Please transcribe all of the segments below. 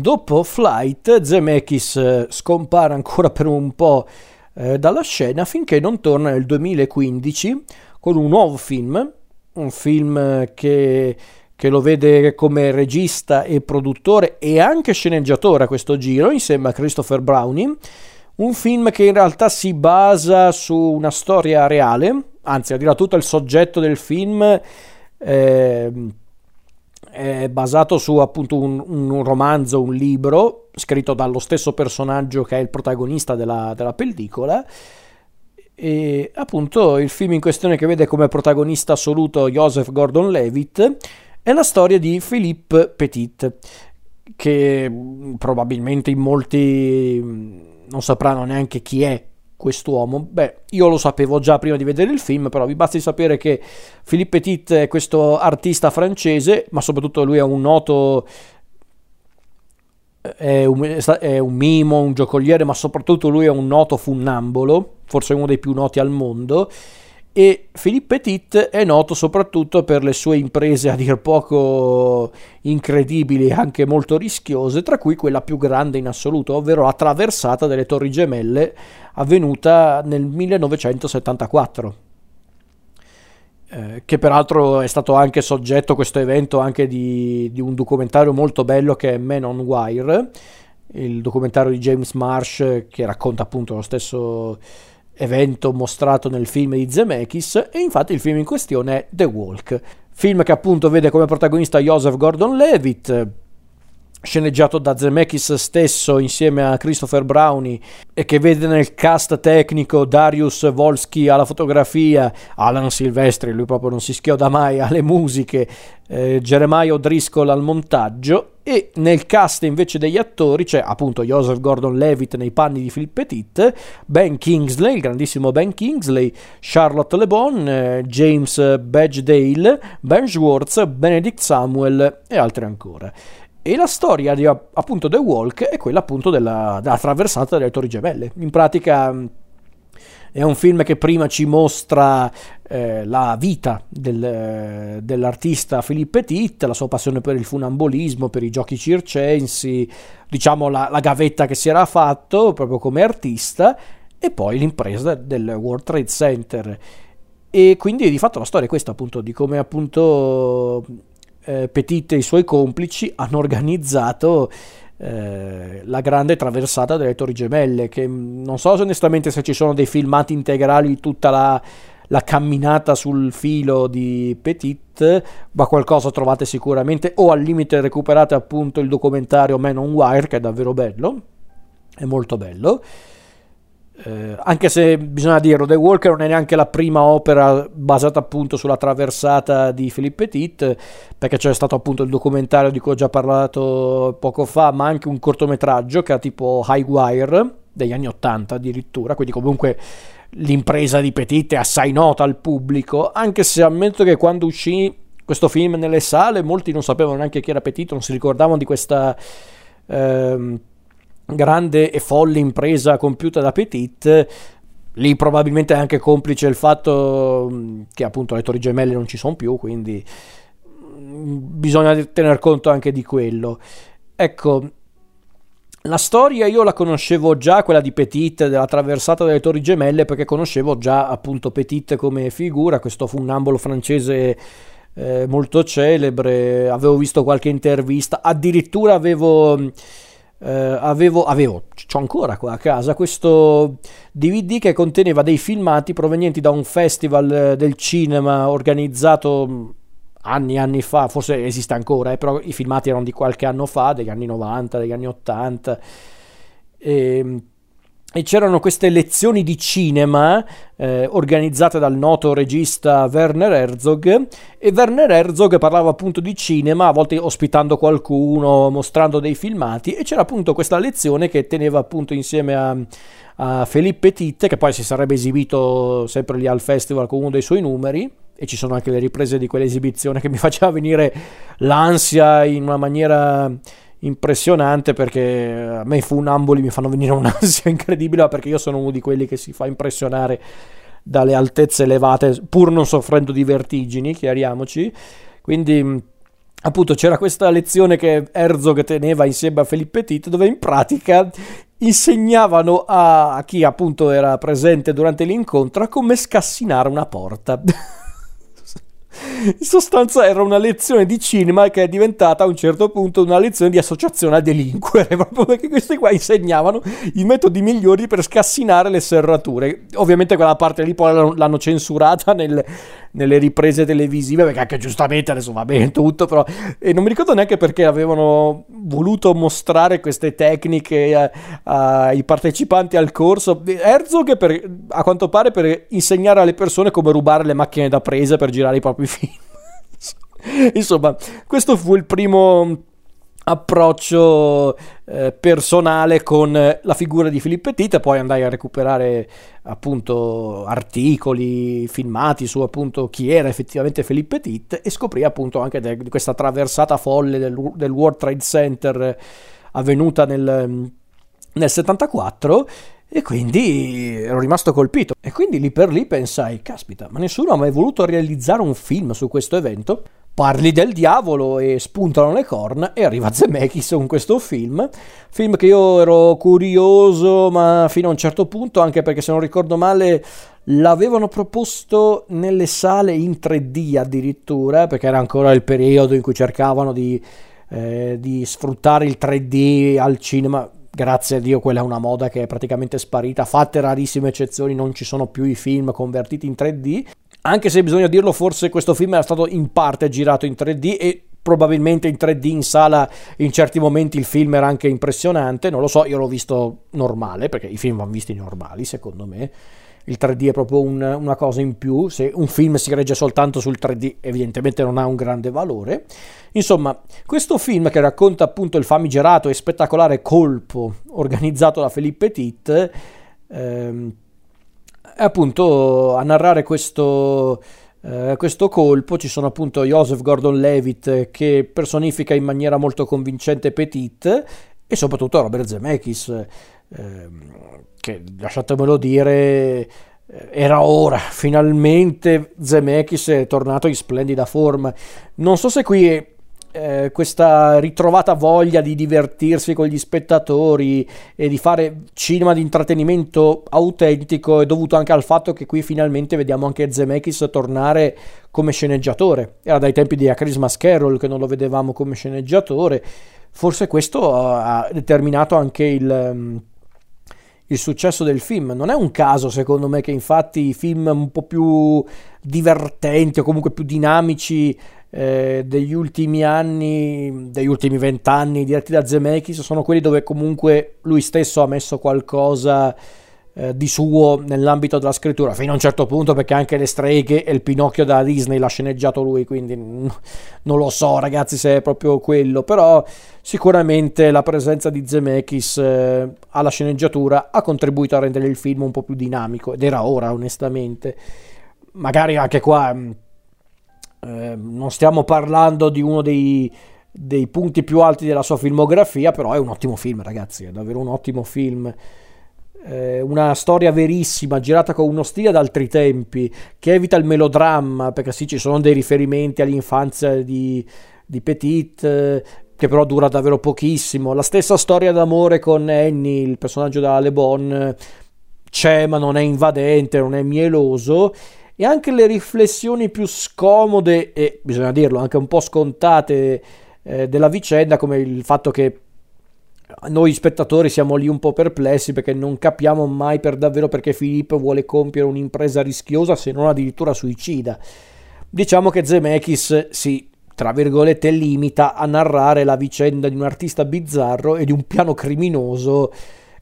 Dopo Flight, Zemeckis eh, scompare ancora per un po' eh, dalla scena finché non torna nel 2015 con un nuovo film, un film che, che lo vede come regista e produttore e anche sceneggiatore a questo giro insieme a Christopher Browning, un film che in realtà si basa su una storia reale, anzi a dire tutto il soggetto del film eh, è basato su appunto un, un, romanzo, un libro scritto dallo stesso personaggio che è il protagonista della, della pellicola. E appunto il film in questione che vede come protagonista assoluto Joseph Gordon-Levitt è la storia di Philippe Petit, che probabilmente in molti non sapranno neanche chi è quest'uomo? Beh, io lo sapevo già prima di vedere il film, però vi basti sapere che Philippe Petit è questo artista francese, ma soprattutto lui è un noto è un, è un, mimo, un giocoliere, ma soprattutto lui è un noto funnambolo, forse uno dei più noti al mondo. E Philippe Petit è noto soprattutto per le sue imprese a dir poco incredibili e anche molto rischiose, tra cui quella più grande in assoluto, ovvero la traversata delle Torri Gemelle avvenuta nel 1974. Eh, che peraltro è stato anche soggetto questo evento anche di, di, un documentario molto bello che è Man on Wire, il documentario di James Marsh che racconta appunto lo stesso evento mostrato nel film di Zemeckis e infatti il film in questione è The Walk, film che appunto vede come protagonista Joseph Gordon-Levitt, sceneggiato da Zemeckis stesso insieme a Christopher Brownie e che vede nel cast tecnico Darius Volsky alla fotografia, Alan Silvestri, lui proprio non si schioda mai alle musiche, eh, Jeremiah O'Driscoll al montaggio e nel cast invece degli attori c'è appunto Joseph Gordon-Levitt nei panni di Philip Petit, Ben Kingsley, il grandissimo Ben Kingsley, Charlotte Le Bon, eh, James Badgedale, Ben Schwartz, Benedict Samuel e altri ancora. E la storia di appunto The Walk è quella appunto della, della traversata delle Torri Gemelle. In pratica è un film che prima ci mostra eh, la vita del, dell'artista Philippe Petit, la sua passione per il funambolismo, per i giochi circensi, diciamo la, la gavetta che si era fatto proprio come artista, e poi l'impresa del World Trade Center. E quindi di fatto la storia è questa appunto di come appunto eh, Petit e i suoi complici hanno organizzato eh, la grande traversata delle Torri Gemelle, che mm, non so onestamente se ci sono dei filmati integrali di tutta la, la camminata sul filo di Petit, ma qualcosa trovate sicuramente, o al limite recuperate appunto il documentario Man on Wire, che è davvero bello, è molto bello. Eh, anche se bisogna dirlo, The Walker non è neanche la prima opera basata appunto sulla traversata di Philippe Petit, perché c'è stato appunto il documentario di cui ho già parlato poco fa, ma anche un cortometraggio che ha tipo High Wire degli anni 80 addirittura, quindi comunque l'impresa di Petit è assai nota al pubblico, anche se ammetto che quando uscì questo film nelle sale molti non sapevano neanche chi era Petit, non si ricordavano di questa... Ehm, grande e folle impresa compiuta da Petit, lì probabilmente è anche complice il fatto mm, che appunto le torri gemelle non ci sono più, quindi mm, bisogna tener conto anche di quello. Ecco, la storia io la conoscevo già, quella di Petit, della traversata delle Torri Gemelle, perché conoscevo già appunto Petit come figura, questo fu un ambolo francese eh, molto celebre, avevo visto qualche intervista, addirittura avevo eh, avevo, avevo, c'ho ancora qua a casa, questo DVD che conteneva dei filmati provenienti da un festival eh, del cinema organizzato mm, anni e anni fa, forse esiste ancora, eh, però i filmati erano di qualche anno fa, degli anni 90, degli anni 80. E, e c'erano queste lezioni di cinema eh, organizzate dal noto regista Werner Herzog e Werner Herzog parlava appunto di cinema, a volte ospitando qualcuno, mostrando dei filmati e c'era appunto questa lezione che teneva appunto insieme a, a Philippe Petit che poi si sarebbe esibito sempre lì al festival con uno dei suoi numeri e ci sono anche le riprese di quell'esibizione che mi faceva venire l'ansia in una maniera impressionante perché a me i funamboli mi fanno venire un'ansia incredibile perché io sono uno di quelli che si fa impressionare dalle altezze elevate pur non soffrendo di vertigini, chiariamoci. Quindi appunto c'era questa lezione che Herzog teneva insieme a Felipe Petit dove in pratica insegnavano a chi appunto era presente durante l'incontro a come scassinare una porta. In sostanza era una lezione di cinema che è diventata a un certo punto una lezione di associazione a delinquere, proprio perché questi qua insegnavano i metodi migliori per scassinare le serrature. Ovviamente quella parte lì poi l'hanno censurata nel, nelle riprese televisive, perché anche giustamente adesso va bene tutto, però... E non mi ricordo neanche perché avevano voluto mostrare queste tecniche ai partecipanti al corso. Herzog per, a quanto pare per insegnare alle persone come rubare le macchine da presa per girare i propri film. Insomma, questo fu il primo approccio eh, personale con la figura di Filippo Petit poi andai a recuperare appunto articoli filmati su appunto chi era effettivamente Filippo Petit e scoprì appunto anche di questa traversata folle del, del World Trade Center avvenuta nel, nel 74 e quindi ero rimasto colpito. E quindi lì per lì pensai, caspita, ma nessuno ha mai voluto realizzare un film su questo evento? Parli del diavolo e spuntano le corna e arriva Zemeckis con questo film. Film che io ero curioso, ma fino a un certo punto, anche perché se non ricordo male l'avevano proposto nelle sale in 3D addirittura, perché era ancora il periodo in cui cercavano di, eh, di sfruttare il 3D al cinema grazie a Dio quella è una moda che è praticamente sparita, fatte rarissime eccezioni non ci sono più i film convertiti in 3D, anche se bisogna dirlo forse questo film era stato in parte girato in 3D e probabilmente in 3D in sala in certi momenti il film era anche impressionante, non lo so, io l'ho visto normale perché i film vanno visti normali secondo me il 3D è proprio un, una cosa in più, se un film si regge soltanto sul 3D evidentemente non ha un grande valore. Insomma, questo film che racconta appunto il famigerato e spettacolare colpo organizzato da Philippe Petit, ehm, è appunto a narrare questo... Uh, questo colpo ci sono appunto Joseph Gordon-Levitt che personifica in maniera molto convincente Petit e soprattutto Robert Zemeckis che lasciatemelo dire eh, era ora, finalmente Zemeckis è tornato in splendida forma. Non so se qui eh, questa ritrovata voglia di divertirsi con gli spettatori e di fare cinema di intrattenimento autentico è dovuto anche al fatto che qui finalmente vediamo anche Zemeckis tornare come sceneggiatore. Era dai tempi di A Christmas Carol che non lo vedevamo come sceneggiatore. Forse questo ha determinato anche il ehm, il successo del film. Non è un caso, secondo me, che infatti i film un po' più divertenti o comunque più dinamici eh, degli ultimi anni, degli ultimi vent'anni diretti da Zemeckis sono quelli dove comunque lui stesso ha messo qualcosa eh, di suo nell'ambito della scrittura, fino a un certo punto perché anche le streghe e il Pinocchio da Disney l'ha sceneggiato lui, quindi non lo so ragazzi se è proprio quello, però sicuramente la presenza di Zemeckis eh, alla sceneggiatura ha contribuito a rendere il film un po' più dinamico ed era ora onestamente. Magari anche qua eh, non stiamo parlando di uno dei dei punti più alti della sua filmografia, però è un ottimo film, ragazzi, è davvero un ottimo film una storia verissima, girata con uno stile ad altri tempi, che evita il melodramma, perché sì, ci sono dei riferimenti all'infanzia di, di Petit, eh, che però dura davvero pochissimo. La stessa storia d'amore con Annie, il personaggio da Le Bon, c'è ma non è invadente, non è mieloso. E anche le riflessioni più scomode e, bisogna dirlo, anche un po' scontate eh, della vicenda, come il fatto che noi spettatori siamo lì un po' perplessi perché non capiamo mai per davvero perché Filippo vuole compiere un'impresa rischiosa se non addirittura suicida. Diciamo che Zemeckis si, tra virgolette, limita a narrare la vicenda di un artista bizzarro e di un piano criminoso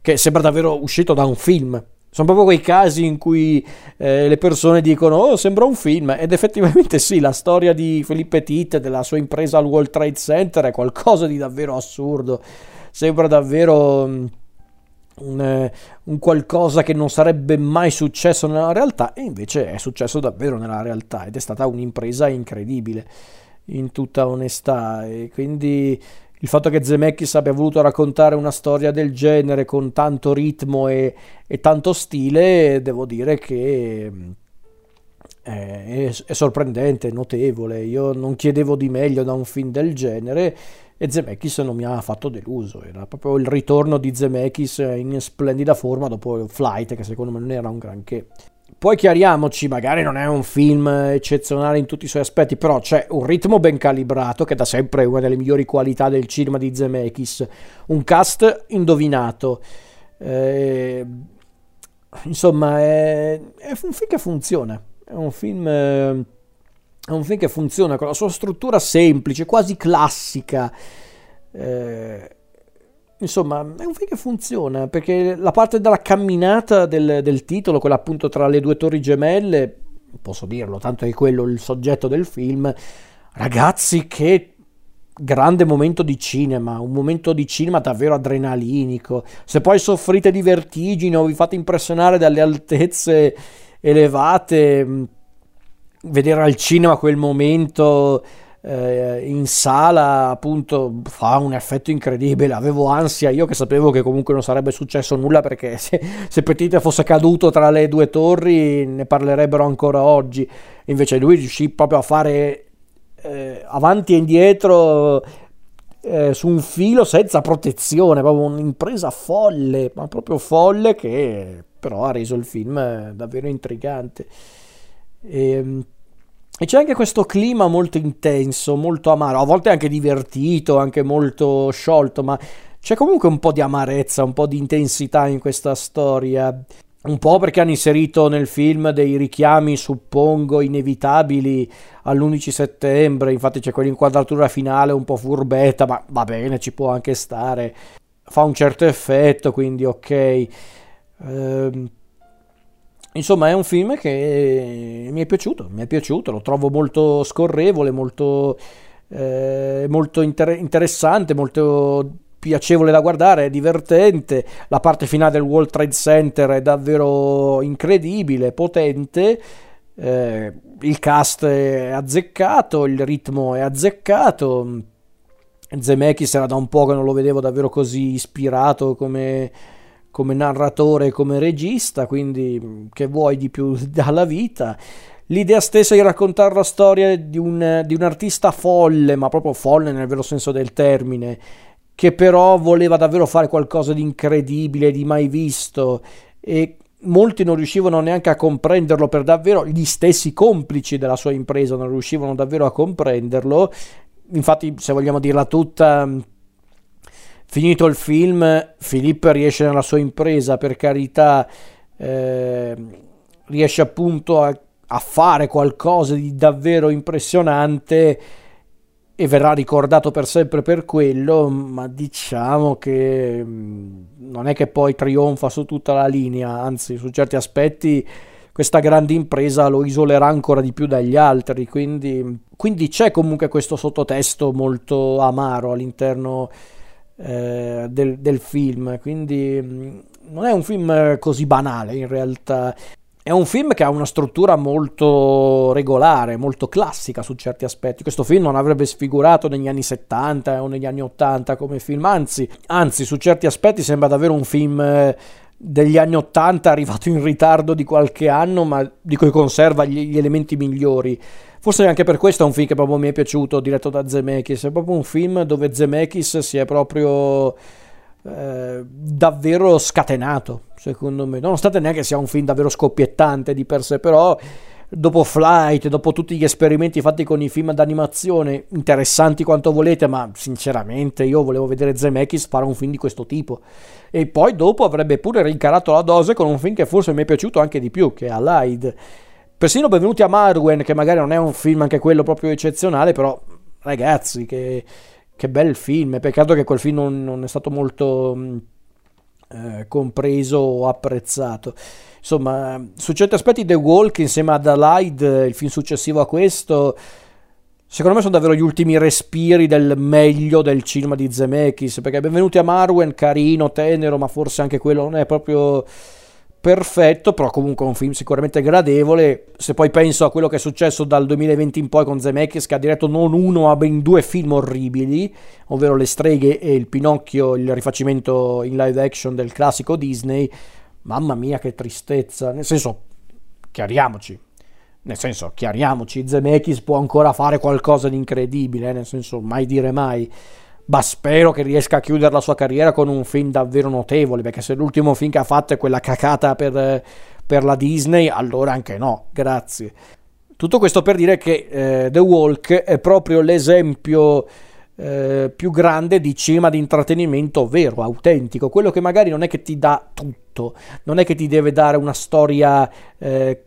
che sembra davvero uscito da un film. Sono proprio quei casi in cui eh, le persone dicono oh sembra un film ed effettivamente sì, la storia di Felipe Petit, della sua impresa al World Trade Center è qualcosa di davvero assurdo sembra davvero mm, un, eh, un, qualcosa che non sarebbe mai successo nella realtà e invece è successo davvero nella realtà ed è stata un'impresa incredibile in tutta onestà. E quindi il fatto che Zemeckis abbia voluto raccontare una storia del genere con tanto ritmo e, e tanto stile devo dire che mm, è, è, sorprendente, è notevole. Io non chiedevo di meglio da un film del genere e Zemeckis non mi ha fatto deluso. Era proprio il ritorno di Zemeckis in splendida forma dopo Flight, che secondo me non era un granché. Poi chiariamoci, magari non è un film eccezionale in tutti i suoi aspetti, però c'è un ritmo ben calibrato, che da sempre è una delle migliori qualità del cinema di Zemeckis, un cast indovinato. Eh, insomma, è, è un film che funziona è un film, eh, è un film che funziona con la sua struttura semplice, quasi classica. Eh, insomma, è un film che funziona perché la parte della camminata del, del titolo, quella appunto tra le due torri gemelle, posso dirlo, tanto è quello il soggetto del film. Ragazzi, che grande momento di cinema, un momento di cinema davvero adrenalinico. Se poi soffrite di vertigine o vi fate impressionare dalle altezze elevate, mm, vedere al cinema quel momento eh, in sala appunto fa un effetto incredibile. Avevo ansia io che sapevo che comunque non sarebbe successo nulla perché se, se Petite fosse caduto tra le due torri ne parlerebbero ancora oggi. Invece lui riuscì proprio a fare eh, avanti e indietro eh, su un filo senza protezione proprio un'impresa folle ma proprio folle che però ha reso il film davvero intrigante. E, ehm, e c'è anche questo clima molto intenso, molto amaro, a volte anche divertito, anche molto sciolto, ma c'è comunque un po' di amarezza, un po' di intensità in questa storia. Un po' perché hanno inserito nel film dei richiami, suppongo, inevitabili all'11 settembre, infatti c'è quell'inquadratura finale un po' furbetta, ma va bene, ci può anche stare. Fa un certo effetto, quindi ok. Ehm, insomma, è un film che mi è piaciuto, mi è piaciuto, lo trovo molto scorrevole, molto, eh, molto inter- interessante, molto piacevole da guardare, è divertente. La parte finale del World Trade Center è davvero incredibile, potente. Eh, il cast è azzeccato, il ritmo è azzeccato. Zemeckis era da un po' che non lo vedevo davvero così ispirato come come narratore e come regista, quindi che vuoi di più dalla vita. L'idea stessa di raccontare la storia di un, di un artista folle, ma proprio folle nel vero senso del termine, che però voleva davvero fare qualcosa di incredibile, di mai visto e molti non riuscivano neanche a comprenderlo per davvero, gli stessi complici della sua impresa non riuscivano davvero a comprenderlo. Infatti, se vogliamo dirla tutta, Finito il film, Filippo riesce nella sua impresa, per carità, eh, riesce appunto a, a fare qualcosa di davvero impressionante e verrà ricordato per sempre per quello, ma diciamo che mm, non è che poi trionfa su tutta la linea, anzi su certi aspetti questa grande impresa lo isolerà ancora di più dagli altri, quindi, quindi c'è comunque questo sottotesto molto amaro all'interno eh, del, del, film, quindi mm, non è un film così banale in realtà. È un film che ha una struttura molto regolare, molto classica su certi aspetti. Questo film non avrebbe sfigurato negli anni 70 o negli anni 80 come film, anzi, anzi su certi aspetti sembra davvero un film eh, degli anni 80 arrivato in ritardo di qualche anno, ma di cui conserva gli, gli elementi migliori. Forse anche per questo è un film che proprio mi è piaciuto, diretto da Zemeckis. È proprio un film dove Zemeckis si è proprio eh, davvero scatenato, secondo me. Nonostante neanche sia un film davvero scoppiettante di per sé, però dopo Flight, dopo tutti gli esperimenti fatti con i film d'animazione, interessanti quanto volete, ma sinceramente io volevo vedere Zemeckis fare un film di questo tipo. E poi dopo avrebbe pure rincarato la dose con un film che forse mi è piaciuto anche di più, che è Allied Persino Benvenuti a Marwen, che magari non è un film anche quello proprio eccezionale, però ragazzi, che, che bel film. Peccato che quel film non, non è stato molto mm, eh, compreso o apprezzato. Insomma, su certi aspetti The Walk insieme ad Allied, il film successivo a questo, secondo me sono davvero gli ultimi respiri del meglio del cinema di Zemeckis, perché Benvenuti a Marwen, carino, tenero, ma forse anche quello non è proprio perfetto, però comunque un film sicuramente gradevole. Se poi penso a quello che è successo dal 2020 in poi con Zemeckis, che ha diretto non uno, ma ben due film orribili, ovvero Le streghe e il Pinocchio, il rifacimento in live action del classico Disney. Mamma mia, che tristezza! Nel senso, chiariamoci, nel senso, chiariamoci, Zemeckis può ancora fare qualcosa di incredibile, eh, nel senso, mai dire mai. Ma spero che riesca a chiudere la sua carriera con un film davvero notevole, perché se l'ultimo film che ha fatto è quella cacata per, per la Disney, allora anche no, grazie. Tutto questo per dire che eh, The Walk è proprio l'esempio eh, più grande di cinema di intrattenimento vero, autentico, quello che magari non è che ti dà tutto, non è che ti deve dare una storia, eh,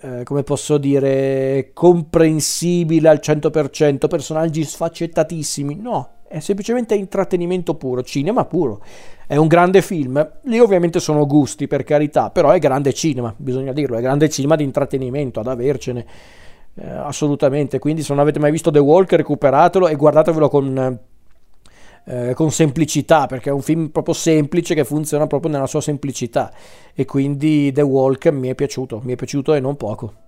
eh, come posso dire, comprensibile al 100%, personaggi sfaccettatissimi, no, è semplicemente intrattenimento puro, cinema puro. È un grande film. Lì ovviamente sono gusti, per carità, però è grande cinema, bisogna dirlo, è grande cinema di intrattenimento, ad avercene. Eh, assolutamente. Quindi se non avete mai visto The Walk, recuperatelo e guardatevelo con, eh, con semplicità, perché è un film proprio semplice che funziona proprio nella sua semplicità. E quindi The Walk mi è piaciuto, mi è piaciuto e non poco.